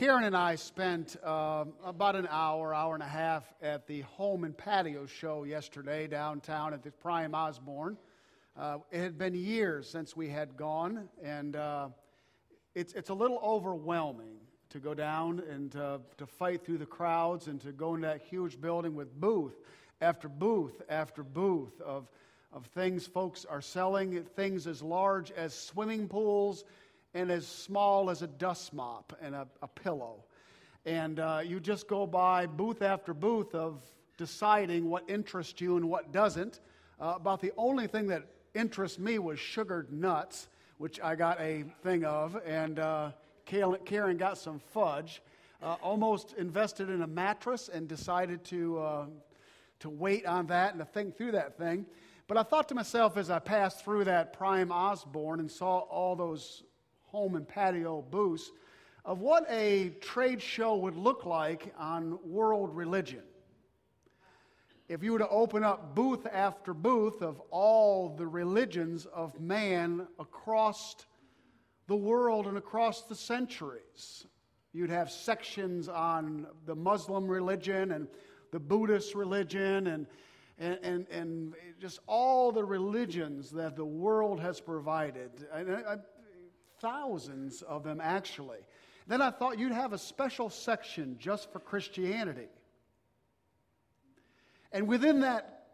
Karen and I spent uh, about an hour, hour and a half at the home and patio show yesterday downtown at the Prime Osborn. Uh, it had been years since we had gone, and uh, it's, it's a little overwhelming to go down and uh, to fight through the crowds and to go into that huge building with booth after booth after booth of, of things folks are selling, things as large as swimming pools and as small as a dust mop and a, a pillow. And uh, you just go by booth after booth of deciding what interests you and what doesn't. Uh, about the only thing that interests me was sugared nuts, which I got a thing of, and uh, Karen got some fudge. Uh, almost invested in a mattress and decided to, uh, to wait on that and to think through that thing. But I thought to myself as I passed through that Prime Osborn and saw all those home and patio booths of what a trade show would look like on world religion. If you were to open up booth after booth of all the religions of man across the world and across the centuries, you'd have sections on the Muslim religion and the Buddhist religion and, and, and, and just all the religions that the world has provided. And I, thousands of them actually. Then I thought you'd have a special section just for Christianity. And within that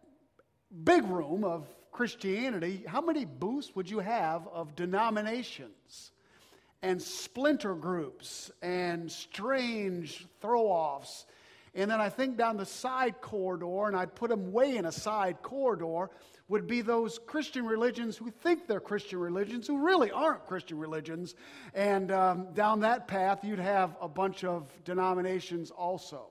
big room of Christianity, how many booths would you have of denominations and splinter groups and strange throw offs? And then I think down the side corridor, and I'd put them way in a side corridor, would be those Christian religions who think they're Christian religions, who really aren't Christian religions. And um, down that path, you'd have a bunch of denominations also.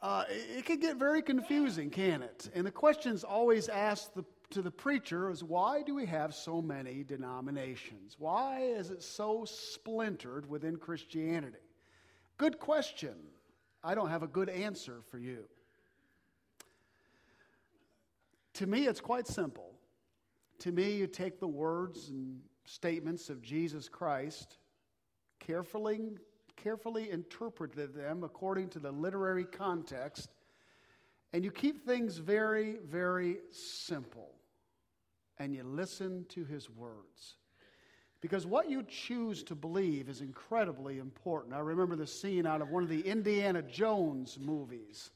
Uh, it, can get very confusing, can it? And the questions always asked the, to the preacher is why do we have so many denominations? Why is it so splintered within Christianity? Good question. I don't have a good answer for you. To me, it's quite simple. To me, you take the words and statements of Jesus Christ, carefully, carefully interpreted them according to the literary context, and you keep things very, very simple, and you listen to his words. Because what you choose to believe is incredibly important. I remember the scene out of one of the Indiana Jones movies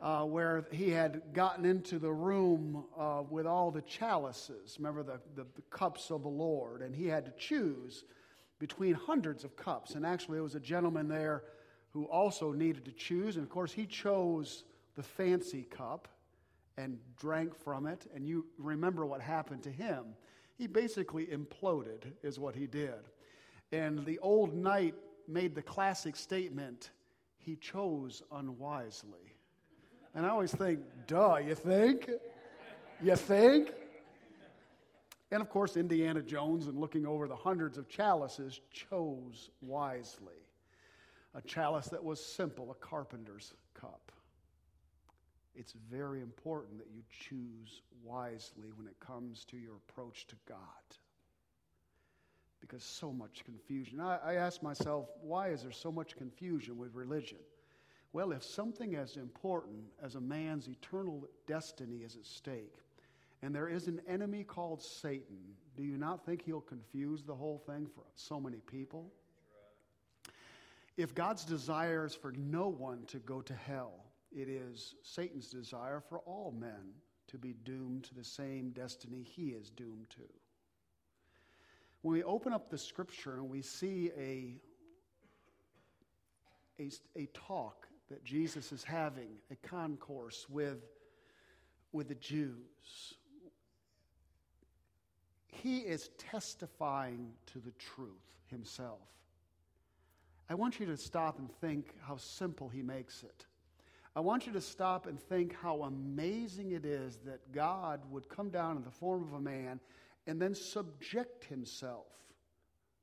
uh, where he had gotten into the room uh, with all the chalices. Remember the, the, the, cups of the Lord? And he had to choose between hundreds of cups. And actually, there was a gentleman there who also needed to choose. And of course, he chose the fancy cup and drank from it. And you remember what happened to him. He basically imploded, is what he did. And the old knight made the classic statement he chose unwisely. And I always think, duh, you think? You think? And of course, Indiana Jones, and looking over the hundreds of chalices, chose wisely. A chalice that was simple, a carpenter's cup. It's very important that you choose wisely when it comes to your approach to God. Because so much confusion. I, I ask myself, why is there so much confusion with religion? Well, if something as important as a man's eternal destiny is at stake, and there is an enemy called Satan, do you not think he'll confuse the whole thing for so many people? If God's desire is for no one to go to hell, it is Satan's desire for all men to be doomed to the same destiny he is doomed to. When we open up the scripture and we see a, a, a talk that Jesus is having a concourse with, with the Jews. He is testifying to the truth himself. I want you to stop and think how simple he makes it. I want you to stop and think how amazing it is that God would come down in the form of a man and then subject himself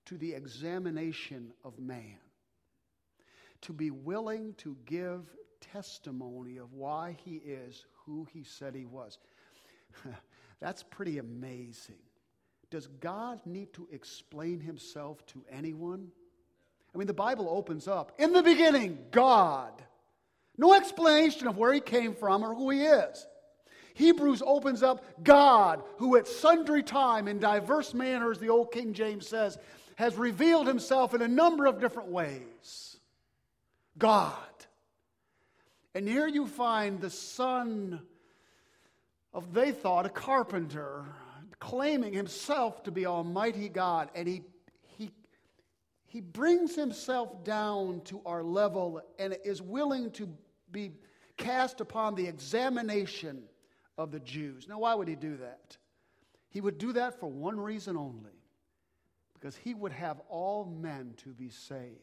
to the examination of man to be willing to give testimony of why he is who he said he was. That's pretty amazing. Does God need to explain himself to anyone? I mean, the Bible opens up in the beginning, God. No explanation of where he came from or who he is. Hebrews opens up God, who at sundry time, in diverse manners, the old King James says, has revealed himself in a number of different ways. God. And here you find the son of, they thought, a carpenter, claiming himself to be Almighty God. And he, he, he brings himself down to our level and is willing to be cast upon the examination of the Jews. Now, why would he do that? He would do that for one reason only because he would have all men to be saved.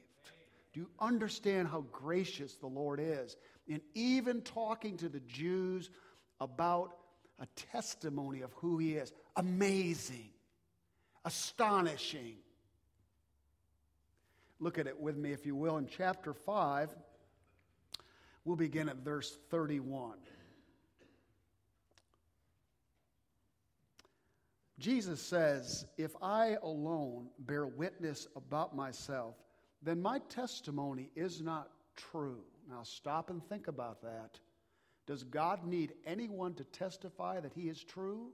Do you understand how gracious the Lord is in even talking to the Jews about a testimony of who he is? Amazing, astonishing. Look at it with me, if you will, in chapter 5. We'll begin at verse 31. Jesus says, If I alone bear witness about myself, then my testimony is not true. Now stop and think about that. Does God need anyone to testify that he is true?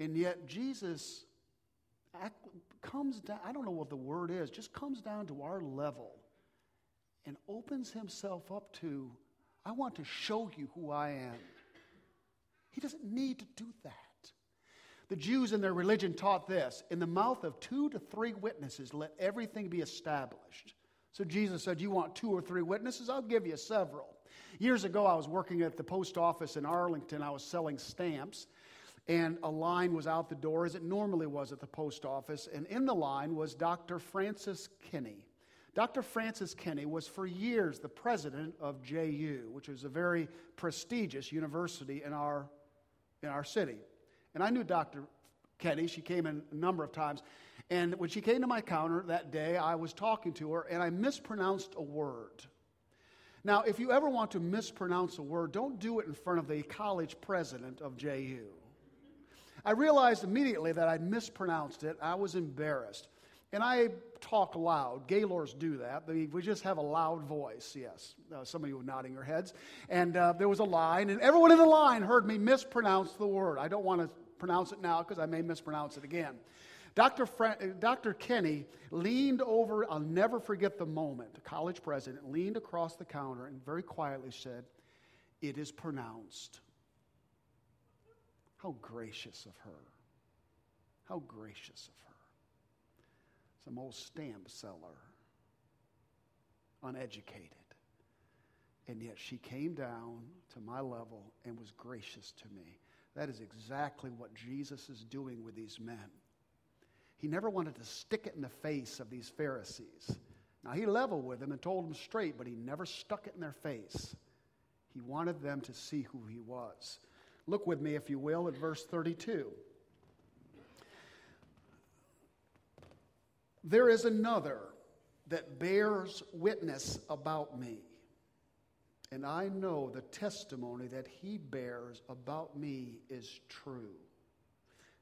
And yet Jesus comes down, I don't know what the word is, just comes down to our level and opens himself up to, I want to show you who I am. He doesn't need to do that. The Jews in their religion taught this in the mouth of two to three witnesses, let everything be established. So Jesus said, You want two or three witnesses? I'll give you several. Years ago, I was working at the post office in Arlington. I was selling stamps, and a line was out the door, as it normally was at the post office. And in the line was Dr. Frances Kinne. Dr. Frances Kinne was for years the president of JU, which is a very prestigious university in our, in our city. And I knew Dr. Kinne. She came in a number of times. And when she came to my counter that day, I was talking to her and I mispronounced a word. Now, if you ever want to mispronounce a word, don't do it in front of the college president of JU. I realized immediately that I'd mispronounced it. I was embarrassed. And I talk loud. Gaylords do that. We just have a loud voice, yes. Uh, some of you were nodding your heads. And uh, there was a line, and everyone in the line heard me mispronounce the word. I don't want to pronounce it now because I may mispronounce it again. Dr. Fra- Dr. Kinne leaned over, I'll never forget the moment. The college president leaned across the counter and very quietly said, It is pronounced. How gracious of her. How gracious of her some old stamp seller, uneducated. And yet she came down to my level and was gracious to me. That is exactly what Jesus is doing with these men. He never wanted to stick it in the face of these Pharisees. Now, he leveled with them and told them straight, but he never stuck it in their face. He wanted them to see who he was. Look with me, if you will, at verse 32. There is another that bears witness about me. And I know the testimony that he bears about me is true.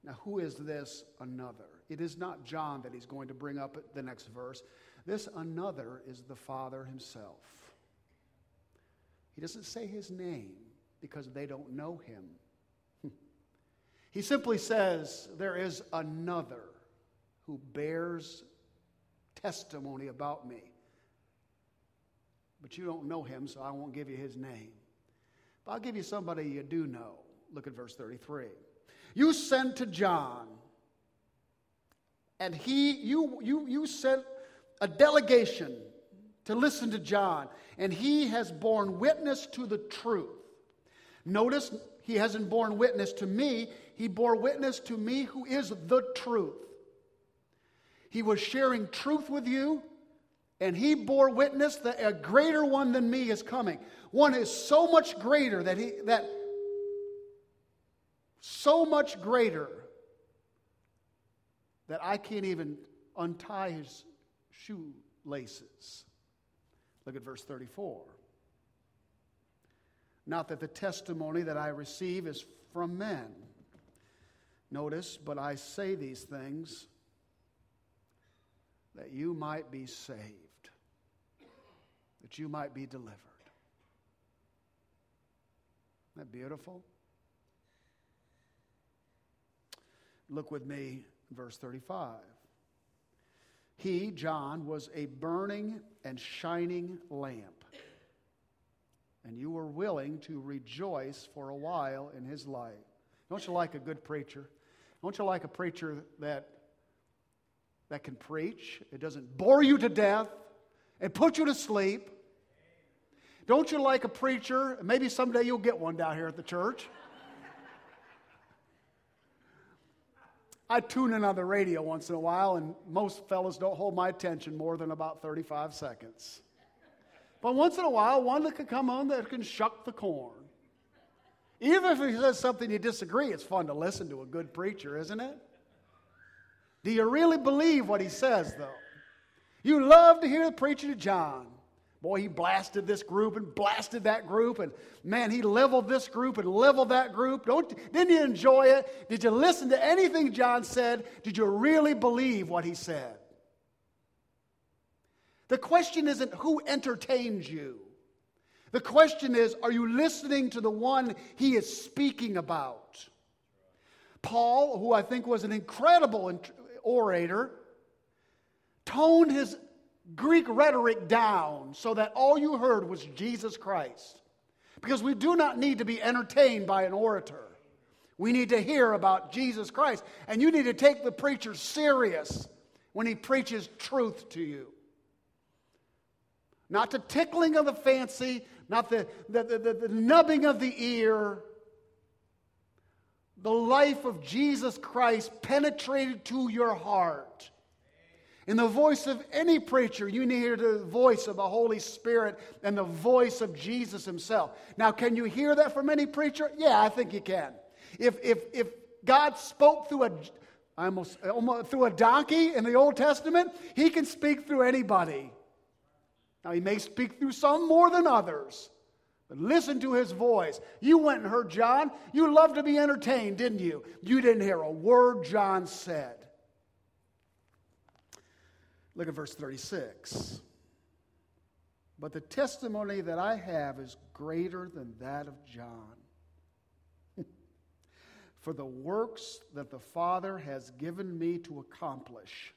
Now, who is this another? It is not John that he's going to bring up the next verse. This another is the Father himself. He doesn't say his name because they don't know him. he simply says, There is another who bears testimony about me. But you don't know him, so I won't give you his name. But I'll give you somebody you do know. Look at verse 33. You sent to John, and he, you, you, you sent a delegation to listen to John, and he has borne witness to the truth. Notice he hasn't borne witness to me, he bore witness to me who is the truth. He was sharing truth with you, and he bore witness that a greater one than me is coming. One is so much greater that he that so much greater that I can't even untie his shoelaces. Look at verse 34. Not that the testimony that I receive is from men. Notice, but I say these things that you might be saved. that you might be delivered. Isn't that beautiful? Look with me, verse 35. He, John, was a burning and shining lamp, and you were willing to rejoice for a while in his light. Don't you like a good preacher? Don't you like a preacher that, that can preach? It doesn't bore you to death and put you to sleep. Don't you like a preacher? Maybe someday you'll get one down here at the church. I tune in on the radio once in a while, and most fellas don't hold my attention more than about 35 seconds. But once in a while, one that can come on that can shuck the corn. Even if he says something you disagree, it's fun to listen to a good preacher, isn't it? Do you really believe what he says, though? You love to hear the preaching of John. Boy, he blasted this group and blasted that group, and man, he leveled this group and leveled that group. Don't, didn't you enjoy it? Did you listen to anything John said? Did you really believe what he said? The question isn't who entertains you. The question is, are you listening to the one he is speaking about? Paul, who I think was an incredible orator, toned his Greek rhetoric down so that all you heard was Jesus Christ. Because we do not need to be entertained by an orator. We need to hear about Jesus Christ. And you need to take the preacher serious when he preaches truth to you. Not the tickling of the fancy, not the, the, the, the, the nubbing of the ear. The life of Jesus Christ penetrated to your heart in the voice of any preacher, you need to hear the voice of the Holy Spirit and the voice of Jesus Himself. Now, can you hear that from any preacher? Yeah, I think you can. If, if, if God spoke through a, almost, almost through a donkey in the Old Testament, He can speak through anybody. Now, He may speak through some more than others. But listen to his voice. You went and heard John. You loved to be entertained, didn't you? You didn't hear a word John said. Look at verse 36. But the testimony that I have is greater than that of John. For the works that the Father has given me to accomplish,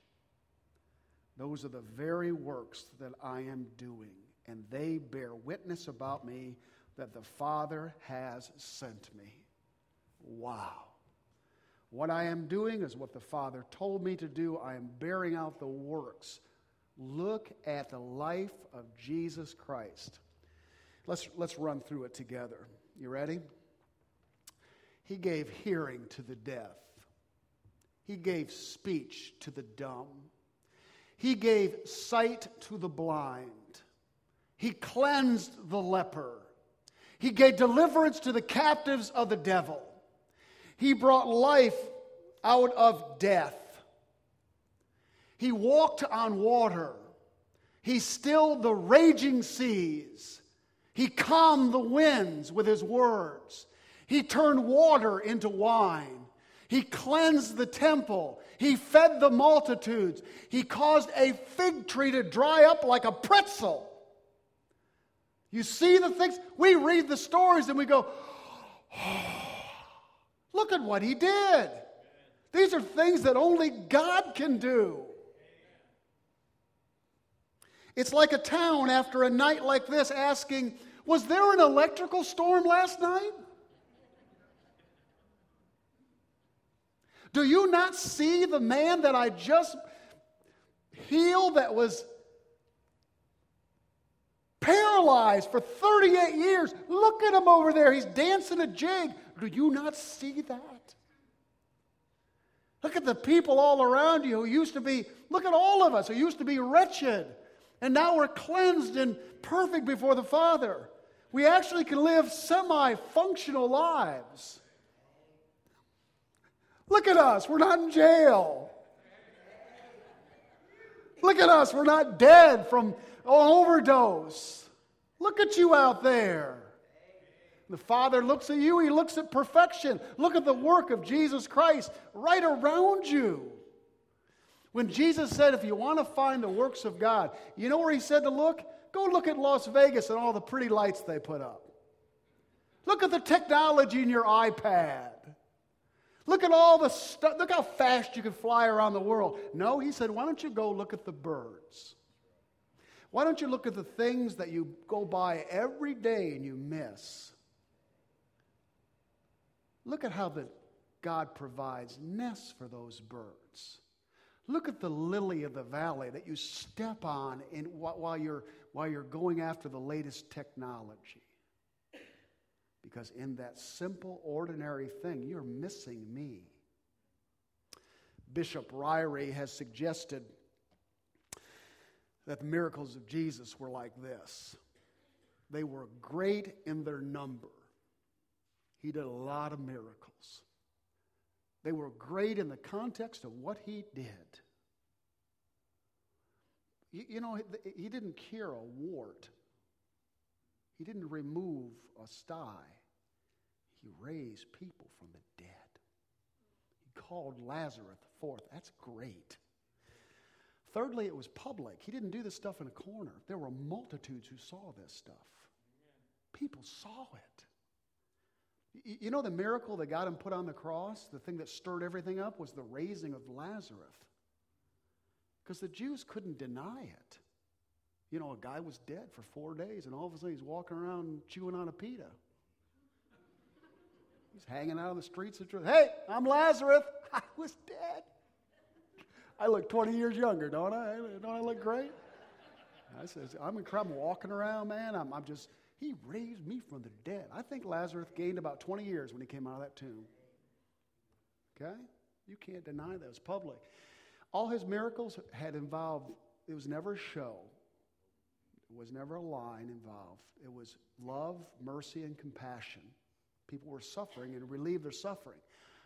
those are the very works that I am doing, and they bear witness about me that the Father has sent me. Wow. What I am doing is what the Father told me to do. I am bearing out the works. Look at the life of Jesus Christ. Let's, let's run through it together. You ready? He gave hearing to the deaf, He gave speech to the dumb, He gave sight to the blind, He cleansed the leper, He gave deliverance to the captives of the devil. He brought life out of death. He walked on water. He stilled the raging seas. He calmed the winds with his words. He turned water into wine. He cleansed the temple. He fed the multitudes. He caused a fig tree to dry up like a pretzel. You see the things? We read the stories and we go, Look at what he did. These are things that only God can do. It's like a town after a night like this asking, Was there an electrical storm last night? Do you not see the man that I just healed that was paralyzed for 38 years? Look at him over there. He's dancing a jig. Do you not see that? Look at the people all around you who used to be, look at all of us who used to be wretched. And now we're cleansed and perfect before the Father. We actually can live semi functional lives. Look at us, we're not in jail. Look at us, we're not dead from overdose. Look at you out there. The Father looks at you, He looks at perfection. Look at the work of Jesus Christ right around you. When Jesus said, If you want to find the works of God, you know where He said to look? go look at Las Vegas and all the pretty lights they put up. Look at the technology in your iPad. Look at all the stuff. Look how fast you can fly around the world. No, he said, why don't you go look at the birds? Why don't you look at the things that you go by every day and you miss? Look at how the, God provides nests for those birds. Look at the lily of the valley that you step on in, while, you're, while you're going after the latest technology. Because in that simple, ordinary thing, you're missing me. Bishop Ryrie has suggested that the miracles of Jesus were like this they were great in their number. He did a lot of miracles. They were great in the context of what he did. You, know, he didn't cure a wart, he didn't remove a sty. He raised people from the dead. He called Lazarus forth. That's great. Thirdly, it was public. He didn't do this stuff in a corner. There were multitudes who saw this stuff. People saw it. You know the miracle that got him put on the cross? The thing that stirred everything up was the raising of Lazarus. Because the Jews couldn't deny it. You know, a guy was dead for four days, and all of a sudden he's walking around chewing on a pita. He's hanging out on the streets of Hey, I'm Lazarus. I was dead. I look 20 years younger, don't I? Don't I look great? I says, I'm incredible walking around, man. I'm, I'm just, he raised me from the dead. I think Lazarus gained about 20 years when he came out of that tomb. Okay? You can't deny that. It's public. All his miracles had involved, it was never a show. It was never a line involved. It was love, mercy, and compassion. People were suffering and relieved their suffering.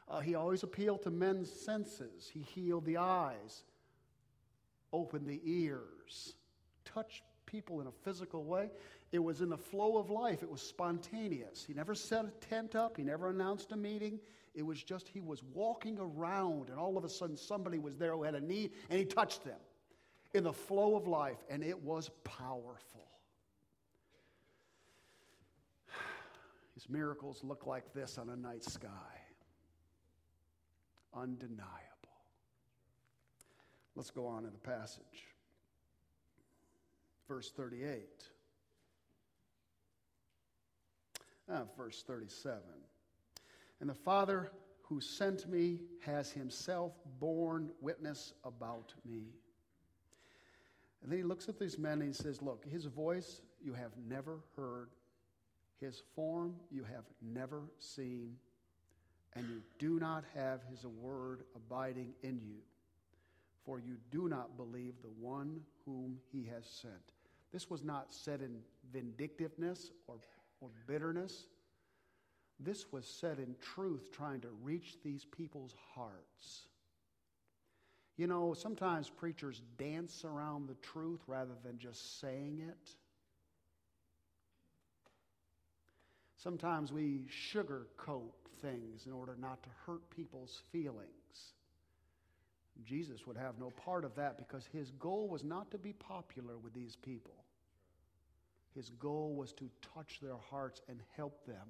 Uh, he always appealed to men's senses. He healed the eyes, opened the ears, touched people in a physical way. It was in the flow of life, it was spontaneous. He never set a tent up, he never announced a meeting. It was just he was walking around, and all of a sudden somebody was there who had a need, and he touched them in the flow of life, and it was powerful. His miracles look like this on a night sky undeniable. Let's go on in the passage. Verse 38. Ah, verse 37. And the Father who sent me has himself borne witness about me. And then he looks at these men and he says, Look, his voice you have never heard, his form you have never seen and you do not have his word abiding in you, for you do not believe the one whom he has sent. This was not said in vindictiveness or, or bitterness. This was said in truth, trying to reach these people's hearts. You know, sometimes preachers dance around the truth rather than just saying it. Sometimes we sugarcoat things in order not to hurt people's feelings. Jesus would have no part of that because his goal was not to be popular with these people. His goal was to touch their hearts and help them.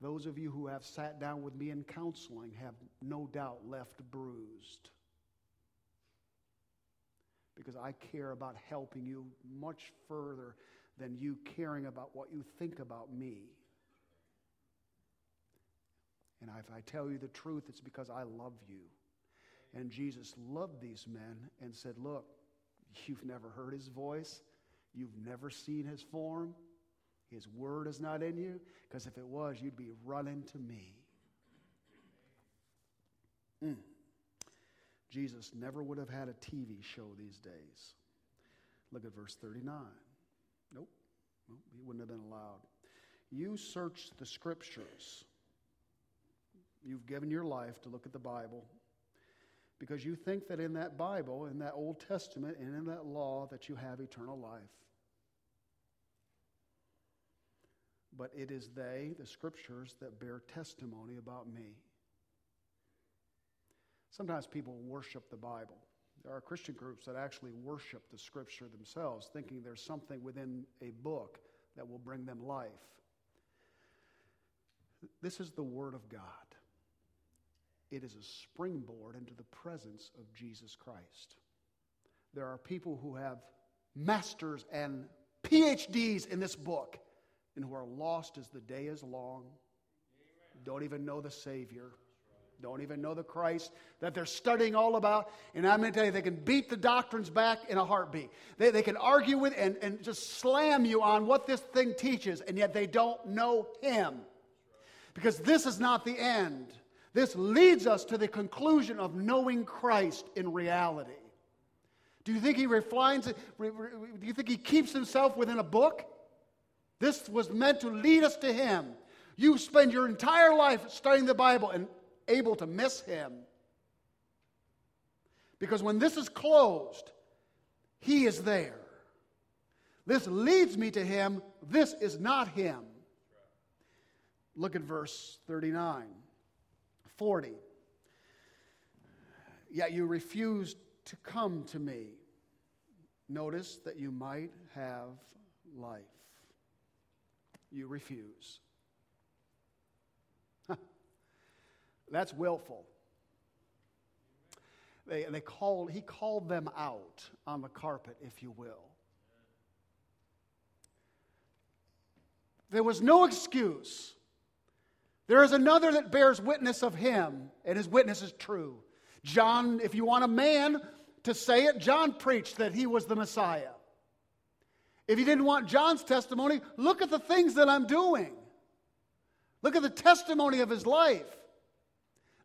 Those of you who have sat down with me in counseling have no doubt left bruised. Because I care about helping you much further than you caring about what you think about me. And if I tell you the truth, it's because I love you. And Jesus loved these men and said, Look, you've never heard his voice, you've never seen his form, his word is not in you, because if it was, you'd be running to me. Mm. Jesus never would have had a TV show these days. Look at verse 39. Nope. nope. He wouldn't have been allowed. You search the scriptures You've given your life to look at the Bible because you think that in that Bible, in that Old Testament, and in that law, that you have eternal life. But it is they, the scriptures, that bear testimony about me. Sometimes people worship the Bible. There are Christian groups that actually worship the Scripture themselves, thinking there's something within a book that will bring them life. This is the Word of God. It is a springboard into the presence of Jesus Christ. There are people who have masters and PhDs in this book and who are lost as the day is long, don't even know the Savior, don't even know the Christ that they're studying all about. And I'm going to tell you, they can beat the doctrines back in a heartbeat. They, they can argue with and, and just slam you on what this thing teaches, and yet they don't know Him. Because this is not the end. This leads us to the conclusion of knowing Christ in reality. Do you think he refines it? Do you think he keeps himself within a book? This was meant to lead us to him. You spend your entire life studying the Bible and able to miss him. Because when this is closed, he is there. This leads me to him. This is not him. Look at verse 39, 40. Yet you refused to come to me. Notice that you might have life. You refuse. That's willful. They, they called, he called them out on the carpet, if you will. There was no excuse. There is another that bears witness of him, and his witness is true. John, if you want a man to say it, John preached that he was the Messiah. If you didn't want John's testimony, look at the things that I'm doing. Look at the testimony of his life.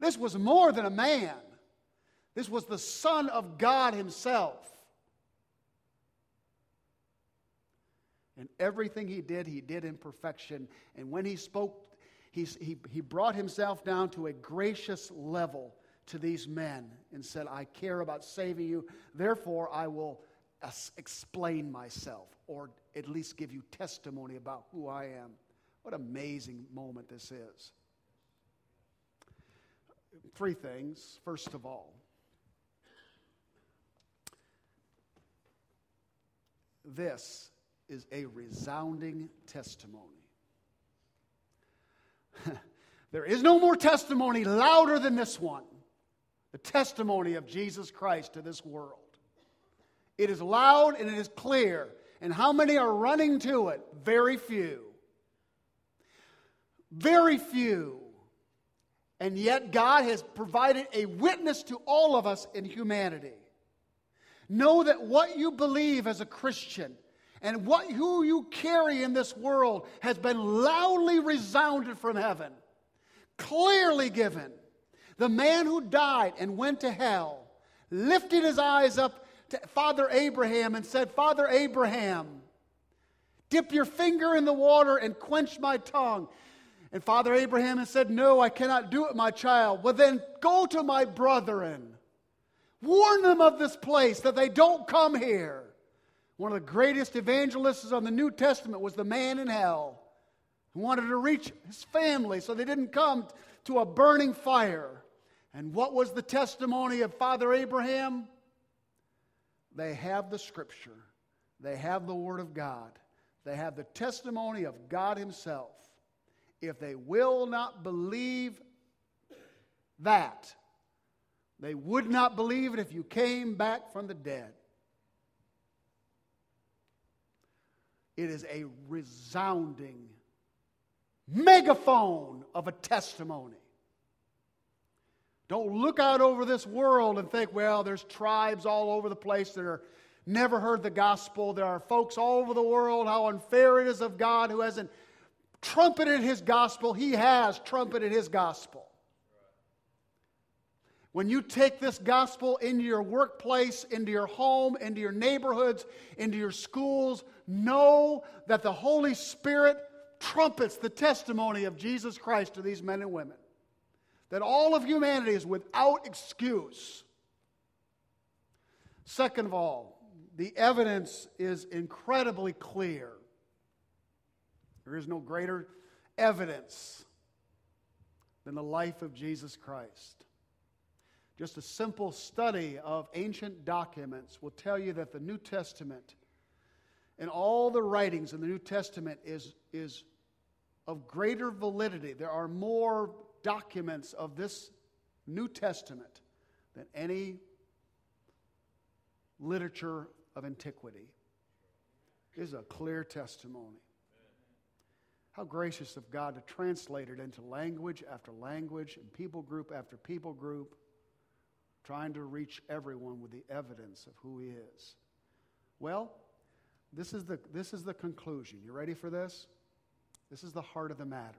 This was more than a man, this was the Son of God Himself. And everything he did, he did in perfection. And when he spoke, he, he, he brought himself down to a gracious level to these men and said, I care about saving you, therefore I will explain myself, or at least give you testimony about who I am. What amazing moment this is. Three things. First of all, this is a resounding testimony. there is no more testimony louder than this one the testimony of Jesus Christ to this world. It is loud and it is clear. And how many are running to it? Very few. Very few. And yet, God has provided a witness to all of us in humanity. Know that what you believe as a Christian and what who you carry in this world has been loudly resounded from heaven, clearly given. The man who died and went to hell lifted his eyes up to Father Abraham and said, Father Abraham, dip your finger in the water and quench my tongue. And Father Abraham had said, No, I cannot do it, my child. Well, then go to my brethren. Warn them of this place that they don't come here. One of the greatest evangelists on the New Testament was the man in hell who wanted to reach his family so they didn't come to a burning fire. And what was the testimony of Father Abraham? They have the scripture, they have the Word of God, they have the testimony of God Himself if they will not believe that, they would not believe it if you came back from the dead. It is a resounding megaphone of a testimony. Don't look out over this world and think, well, there's tribes all over the place that are never heard the gospel. There are folks all over the world, how unfair it is of God who hasn't trumpeted his gospel, he has trumpeted his gospel. When you take this gospel into your workplace, into your home, into your neighborhoods, into your schools, know that the Holy Spirit trumpets the testimony of Jesus Christ to these men and women. That all of humanity is without excuse. Second of all, the evidence is incredibly clear. There is no greater evidence than the life of Jesus Christ. Just a simple study of ancient documents will tell you that the New Testament and all the writings in the New Testament is, is of greater validity. There are more documents of this New Testament than any literature of antiquity. This Is a clear testimony. How gracious of God to translate it into language after language and people group after people group, trying to reach everyone with the evidence of who He is. Well, this is the, this is the conclusion. You ready for this? This is the heart of the matter.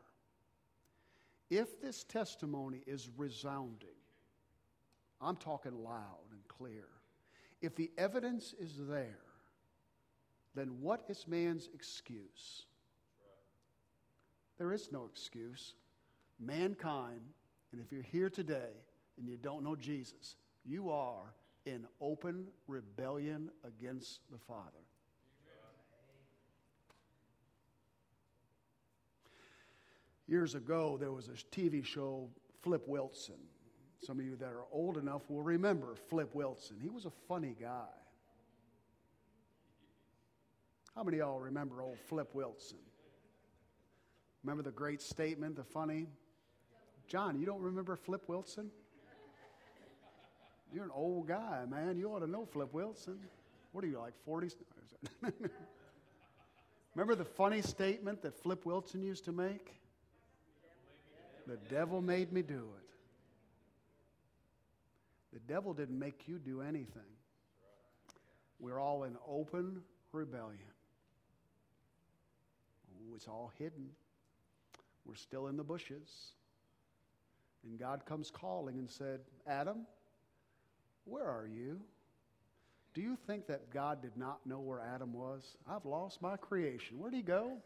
If this testimony is resounding, I'm talking loud and clear. If the evidence is there, then what is man's excuse? There is no excuse. Mankind, and if you're here today and you don't know Jesus, you are in open rebellion against the Father. Years ago, there was a TV show, Flip Wilson. Some of you that are old enough will remember Flip Wilson. He was a funny guy. How many of y'all remember old Flip Wilson? Remember the great statement, the funny? John, you don't remember Flip Wilson? You're an old guy, man. You ought to know Flip Wilson. What are you, like 40? remember the funny statement that Flip Wilson used to make? The devil made me do it. The devil didn't make you do anything. We're all in open rebellion. Oh, it's all hidden. We're still in the bushes. And God comes calling and said, Adam, where are you? Do you think that God did not know where Adam was? I've lost my creation. Where'd he go?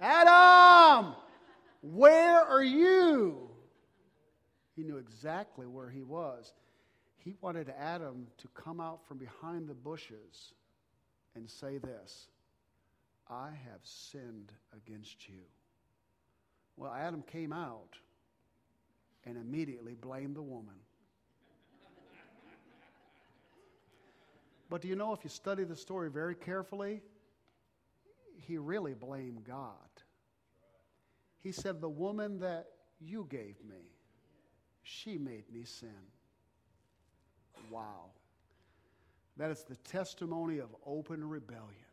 Adam! Where are you? He knew exactly where he was. He wanted Adam to come out from behind the bushes and say this I have sinned against you. Well, Adam came out and immediately blamed the woman. But do you know, if you study the story very carefully, he really blamed God. He said, The woman that you gave me, she made me sin. Wow. That is the testimony of open rebellion.